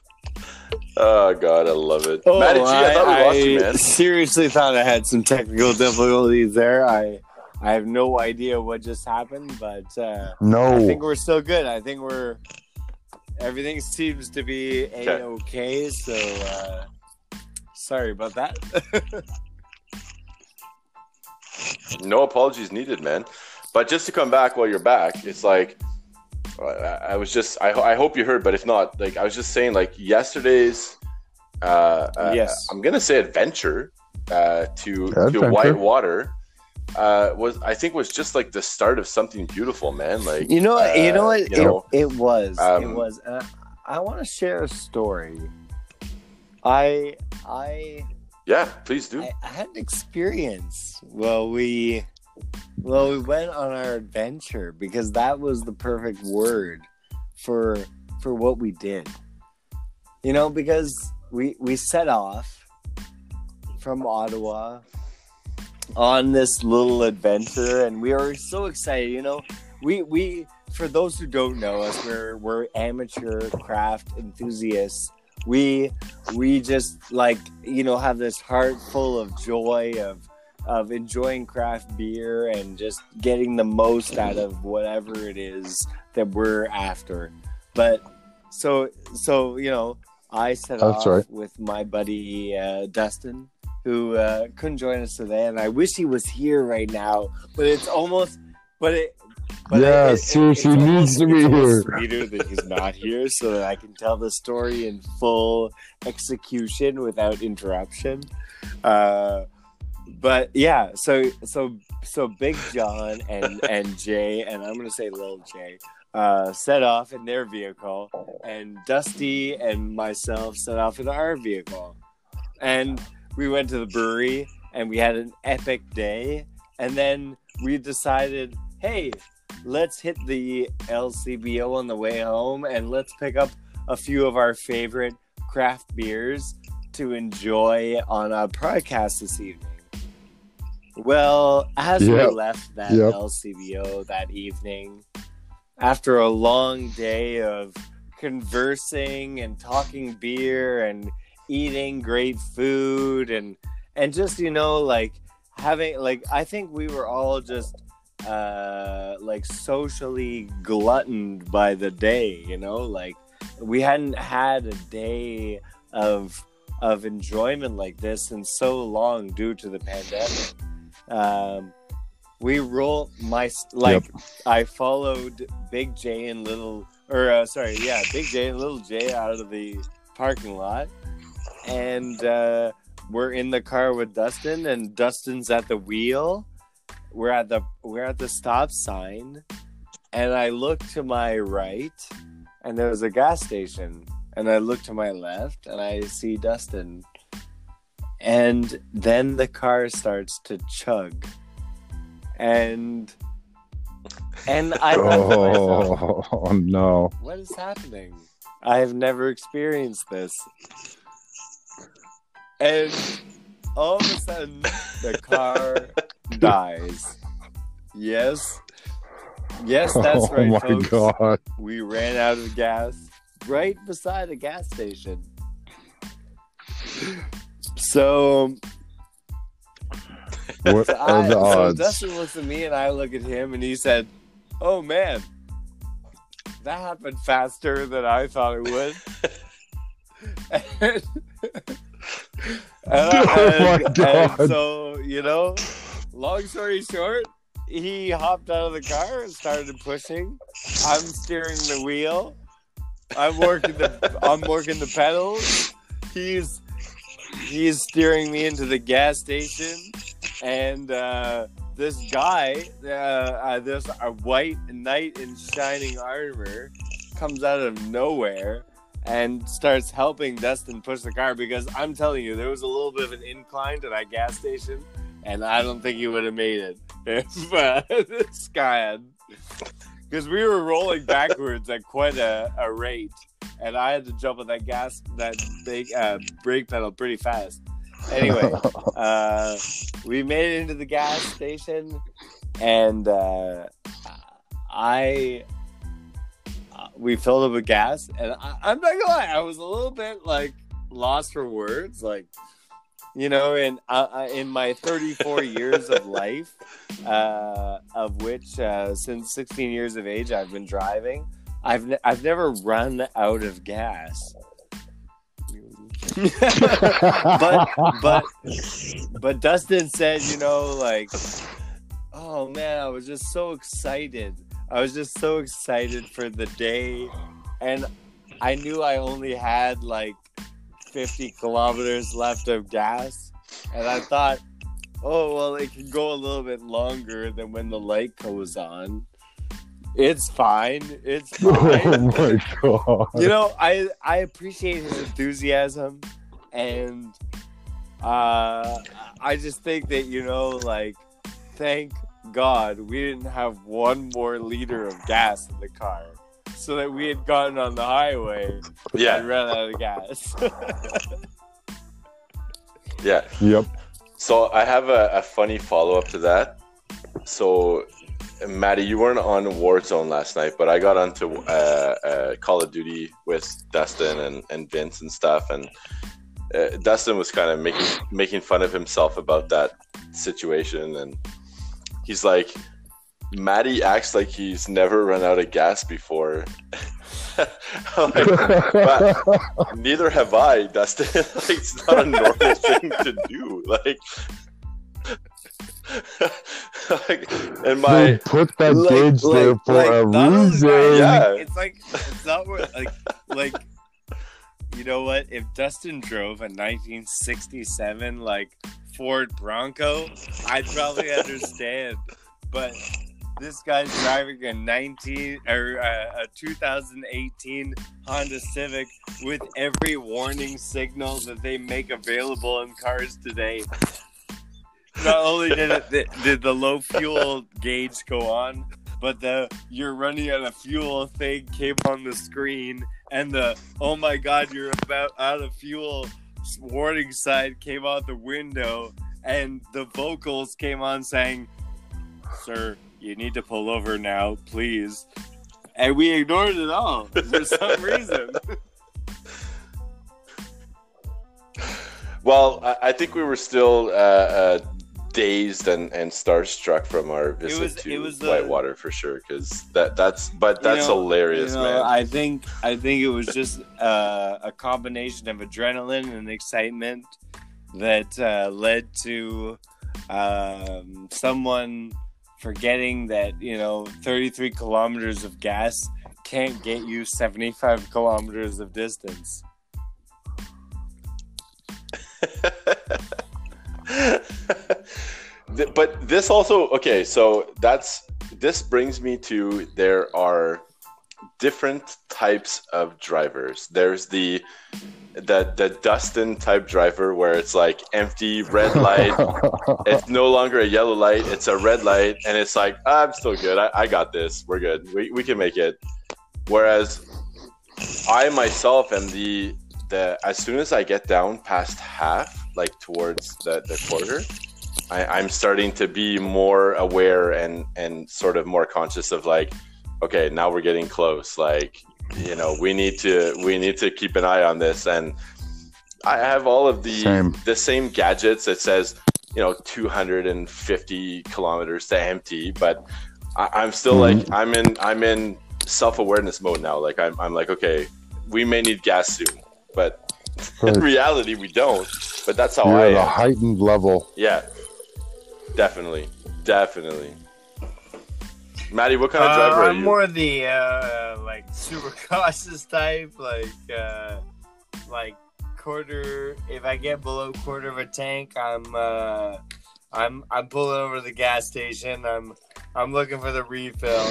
Oh god, I love it. Maddie G, I, thought we I lost you, man. seriously thought I had some technical difficulties there. I I have no idea what just happened, but uh, No. I think we're still good. I think we're everything seems to be a okay. So uh, sorry about that. No apologies needed, man. But just to come back while you're back, it's like I, I was just I, I hope you heard, but if not, like I was just saying, like yesterday's uh, uh Yes. I'm gonna say adventure uh to to Adventure. Whitewater uh was I think was just like the start of something beautiful, man. Like you know what? you know uh, what? you know, it, it was. um, it was. Uh, I want to share a story. I I yeah, please do. I, I had an experience. Well, we well we went on our adventure because that was the perfect word for for what we did. You know, because we we set off from Ottawa on this little adventure and we are so excited, you know. We we for those who don't know us, we're we're amateur craft enthusiasts we we just like you know have this heart full of joy of of enjoying craft beer and just getting the most out of whatever it is that we're after but so so you know i set That's off right. with my buddy uh, dustin who uh, couldn't join us today and i wish he was here right now but it's almost but it but Yeah, seriously, it's he almost- needs to be here. sweeter that he's not here so that I can tell the story in full execution without interruption. Uh, but yeah, so so so Big John and and Jay and I'm gonna say Little Jay uh, set off in their vehicle, and Dusty and myself set off in our vehicle, and we went to the brewery and we had an epic day, and then we decided, hey, let's hit the LCBO on the way home and let's pick up a few of our favorite craft beers to enjoy on our podcast this evening. Well, as Yep. we left that Yep. LCBO that evening, after a long day of conversing and talking beer and eating great food and and just you know like having like I think we were all just uh like socially gluttoned by the day you know? Like we hadn't had a day of of enjoyment like this in so long due to the pandemic. Um we roll my like I followed Big J and Little or uh, sorry, yeah, Big J and Little J out of the parking lot, and uh, we're in the car with Dustin, and Dustin's at the wheel. We're at the we're at the stop sign, and I look to my right, and there's a gas station, and I look to my left, and I see Dustin, and then the car starts to chug, and and I myself, Oh no! what is happening? I have never experienced this. And all of a sudden, the car dies. Yes. Yes, that's oh right, Oh my folks. god! We ran out of gas right beside a gas station. So, What so, are I, the so odds? Dustin looks at me and I look at him and he said, Oh man, that happened faster than I thought it would. and, Oh and- so, you know, long story short, he hopped out of the car and started pushing. I'm steering the wheel. I'm working the I'm working the pedals. He's he's steering me into the gas station, and uh, this guy, uh, uh, this white knight in shining armor, comes out of nowhere and starts helping Dustin push the car because I'm telling you, there was a little bit of an incline to that gas station, and I don't think he would have made it if uh, this guy had. Because we were rolling backwards at quite a, a rate, and I had to jump on that gas, that big uh, brake pedal pretty fast. Anyway, uh, we made it into the gas station, and uh, I we filled up with gas, and I, I'm not gonna lie, I was a little bit like lost for words, like you know, in uh, uh, in my 34 years of life, uh, of which uh, since 16 years of age I've been driving, I've ne- I've never run out of gas. but but but Dustin said, you know, like, oh man, I was just so excited. I was just so excited for the day, and I knew I only had like 50 kilometers left of gas, and I thought, oh well, it can go a little bit longer than when the light goes on. It's fine. It's oh fine my god! you know i i appreciate his enthusiasm and uh i just think that you know like thank god we didn't have one more liter of gas in the car so that we had gotten on the highway yeah. and Yeah, ran out of gas yeah. Yep. So I have a, a funny follow up to that. So, Maddie, you weren't on Warzone last night, but I got onto uh, uh, Call of Duty with Dustin and, and Vince and stuff, and uh, Dustin was kind of making making fun of himself about that situation, and he's like, Maddie acts like he's never run out of gas before. Like, but neither have I, Dustin. like, it's not a normal thing to do. Like, like and my They put that Like- gauge like- there for like, a not reason. that, Yeah. it's like it's not what like like you know what? If dustin drove a 1967 like ford bronco i'd probably understand. But this guy's driving a 19 or uh, a 2018 honda civic with every warning signal that they make available in cars today. Not only did it did- did the low fuel gauge go on but the you're running out of fuel thing came on the screen and the oh my god you're about out of fuel warning sign came out the window and the vocals came on saying sir you need to pull over now please. And we ignored it all for some reason. Well, I, think we were still uh, uh, dazed and, and starstruck from our visit was- to it was the- Whitewater for sure. Because that that's but You that's know- hilarious, you know, man. I think I think it was just uh, a combination of adrenaline and excitement that uh, led to um, someone forgetting that you know 33 kilometers of gas can't get you 75 kilometers of distance. Th- but this also okay so that's this brings me to there are different types of drivers. There's the the the dustin type driver where it's like empty red light. It's no longer a yellow light it's a red light and it's like "Ah, i'm still good I, I got this we're good we, we can make it. Whereas i myself am the the as soon as i get down past half like towards the, the quarter I, i'm starting to be more aware and and sort of more conscious of like okay now we're getting close. Like you know we need to we need to keep an eye on this. And i have all of the Same. the same gadgets that says you know 250 kilometers to empty. But I, i'm still mm-hmm. like i'm in i'm in self-awareness mode now. Like I'm, I'm like okay we may need gas soon but in reality we don't. But that's how You're i at a heightened level. yeah definitely definitely maddie what kind of Uh, driver are I'm you more the uh, like super cautious type, like uh, like quarter. If I get below quarter of a tank, I'm uh, I'm I'm pulling over to the gas station. I'm I'm looking for the refill.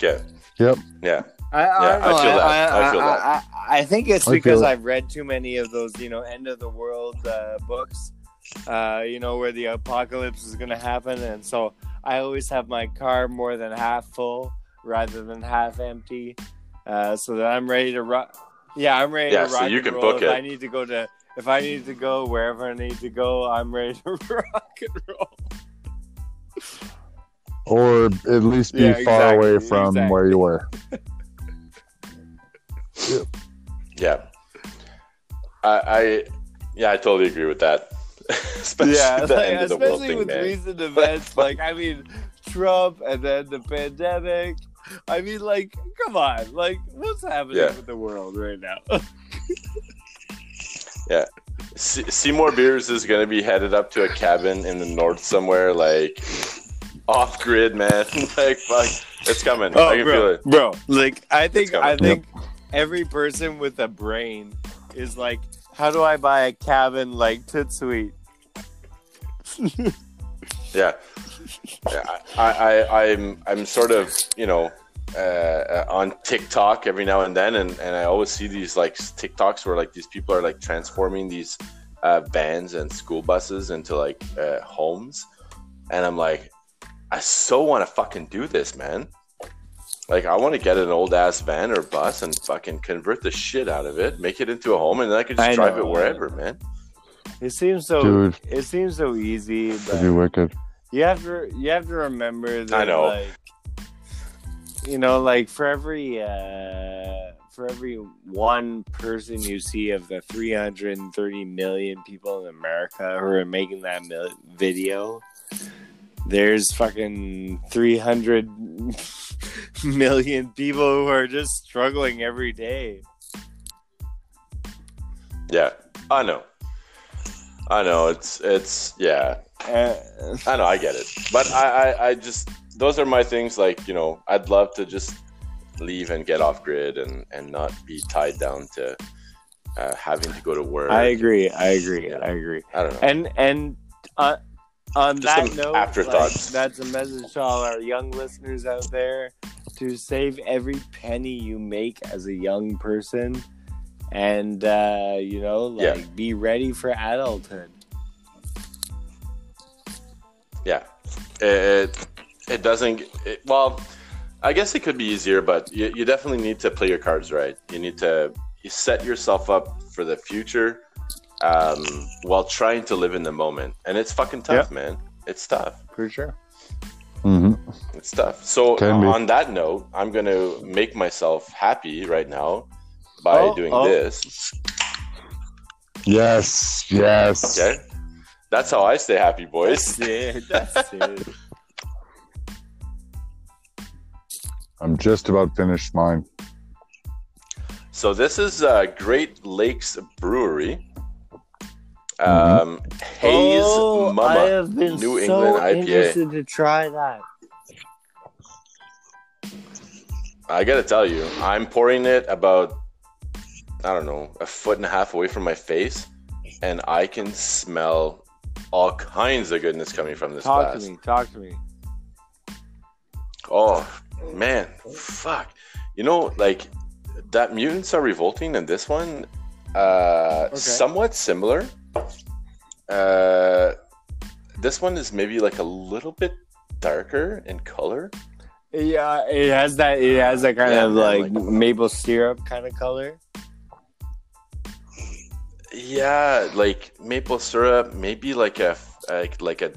Yeah. Yep. yeah I, Yeah, I, don't I feel that. I, I feel that. I, I, I think it's I because it. I've read too many of those, you know, end of the world uh, books, uh, you know, where the apocalypse is going to happen. And so I always have my car more than half full rather than half empty uh, so that I'm ready to rock. Yeah, I'm ready Yeah, to so you and can roll. book if it. I need to go to, if I need to go wherever I need to go, I'm ready to rock and roll. Or at least be Yeah, far exactly, away from exactly. where you were. Yeah. I, I yeah, I totally agree with that. especially yeah, the like, end of the world especially thing, with man. recent events. like, I mean, Trump and then the pandemic. I mean, like, come on, like, what's happening Yeah. with the world right now? Yeah, Se- Seymour Beers is going to be headed up to a cabin in the north somewhere, like off grid, man. like, fuck, it's coming. Oh, I can feel bro, it. bro, like, I think. I think every person with a brain is like, how do I buy a cabin like Toot Sweet? Yeah, Yeah, I, I, I'm, I'm sort of, you know, uh, on TikTok every now and then, and, and I always see these like TikToks where like these people are like transforming these uh, vans and school buses into like uh, homes, and I'm like, I so want to fucking do this, man. Like, I want to get an old ass van or bus and fucking convert the shit out of it, make it into a home, and then I could just I drive know. it wherever, man. It seems so. Dude, It seems so easy, that'd be wicked. you have to you have to remember that I know. like you know like for every uh for every one person you see of the 330 million people in America who are making that mil- video there's fucking 300 million people who are just struggling every day Yeah, I know. I know. It's it's yeah. uh, I know. I get it. But I, I I just those are my things. Like you know, I'd love to just leave and get off grid and and not be tied down to uh, having to go to work. I agree I agree Yeah. I agree I don't know. And and uh, on Just that note, afterthoughts. like, that's a message to all our young listeners out there to save every penny you make as a young person, and uh, you know, like Yeah. be ready for adulthood. yeah, it it doesn't. It, well, I guess it could be easier, but you, you definitely need to play your cards right. You need to you set yourself up for the future um, while trying to live in the moment, and it's fucking tough, man. It's tough. For sure. hmm It's tough. So Can be. on that note, I'm gonna make myself happy right now by Oh, doing oh. this. Yes, yes. Okay, that's how I stay happy, boys. That's it. That's it. I'm just about finished mine. So this is uh, Great Lakes Brewery. Um, Haze oh, Mama. I have been New so England IPA. interested to try that. I gotta tell you, I'm pouring it about, I don't know, a foot and a half away from my face, and I can smell all kinds of goodness coming from this Talk glass. to me. Talk to me. Oh man, fuck! You know, like that mutants are revolting, and this one, uh, somewhat similar. Uh, this one is maybe like a little bit darker in color. Yeah, it has that. It has that kind Yeah, of man, like, like- maple syrup kind of color. Yeah, like maple syrup, maybe like a like like a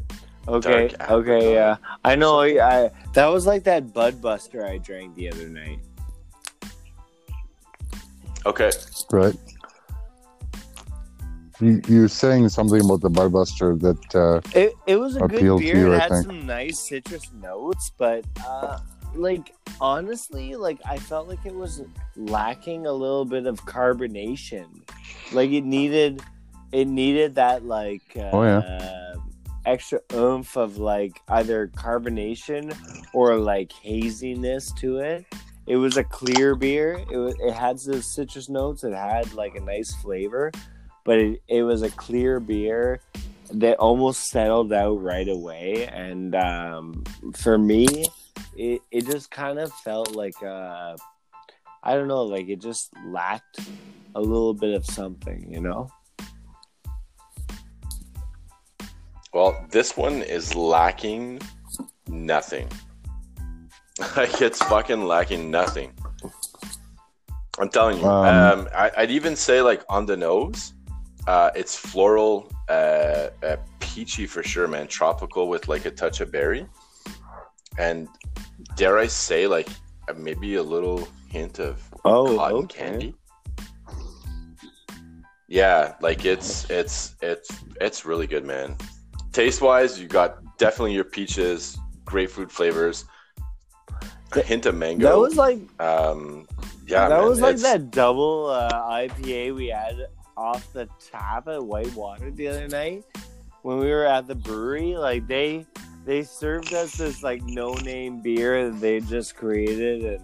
Okay. Dark Okay. apricot. Yeah. I know. I that was like that Bud Buster I drank the other night. okay. Right. You, you were saying something about the Budbuster that uh, It it was a good beer. you, it had some nice citrus notes, but uh, like honestly, like I felt like it was lacking a little bit of carbonation. Like it needed, it needed that like uh, Oh, yeah. extra oomph of like either carbonation or like haziness to it. It was a clear beer. It was, it had the citrus notes. It had like a nice flavor, but it, it was a clear beer that almost settled out right away. And um, for me, it, it just kind of felt like uh, I don't know, like it just lacked a little bit of something, you know? Well, this one is lacking nothing. Like it's fucking lacking nothing. I'm telling you. Um, Um, I, I'd even say like on the nose, uh, it's floral, uh, uh, peachy for sure, man. Tropical with like a touch of berry, and dare I say like uh, maybe a little hint of Oh, cotton okay. candy. Yeah, like it's it's it's it's really good, man. Taste wise, you got definitely your peaches, grapefruit flavors, a hint of mango. That was like um, yeah, that man, was like that double uh, IPA we had off the tap at Whitewater the other night when we were at the brewery. Like they they served us this like no name beer that they just created and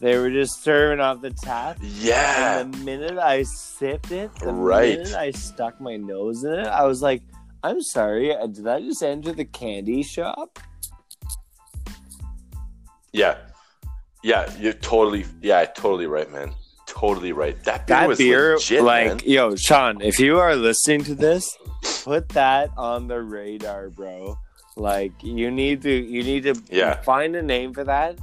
they were just serving off the tap. Yeah, And the minute I sipped it, the Right. minute I stuck my nose in it, I was like, "I'm sorry, uh, did I just enter the candy shop?" yeah, yeah. You're totally, yeah, totally right, man. Totally right. That beer that was beer, legit, like, man. yo, Sean, if you are listening to this, put that on the radar, bro. Like, you need to, you need to Yeah. find a name for that,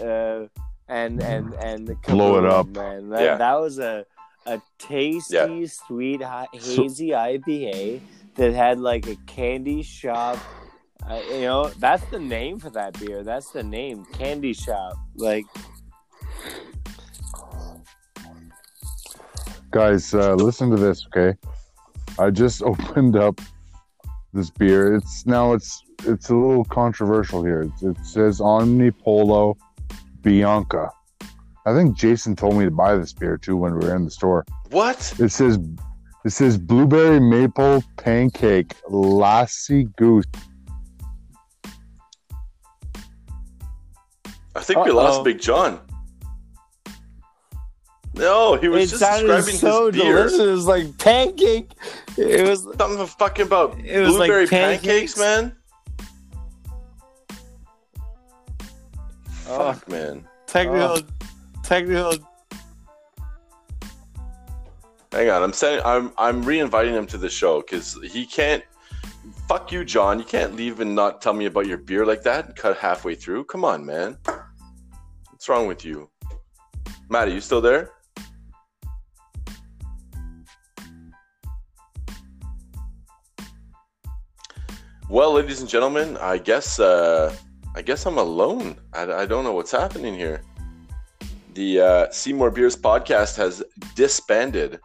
uh, and and and Blow it up. man. That, Yeah. that was a a tasty, Yeah. sweet, So- hazy IPA that had like a candy shop. Uh, you know, that's the name for that beer. That's the name, candy shop. Like, guys, uh, listen to this, okay? I just opened up this beer. It's now it's it's a little controversial here. It, it says Omnipollo Bianca. I think Jason told me to buy this beer too when we were in the store. what? It says it says blueberry maple pancake lassi gose. I think we lost Uh-oh. Big John. No, he was it just describing so his beer. delicious. It was like pancake. It was Something fucking about It was like blueberry pancakes. pancakes, man. Oh. Fuck, man. technical, oh. technical. Hang on, I'm saying I'm I'm re-inviting him to the show because he can't. Fuck you, John. You can't leave and not tell me about your beer like that and cut halfway through. Come on, man. What's wrong with you, Maddie? You still there? Well, ladies and gentlemen, I guess uh, I guess I'm alone. I, I don't know what's happening here. The uh, Seymour Beers podcast has disbanded.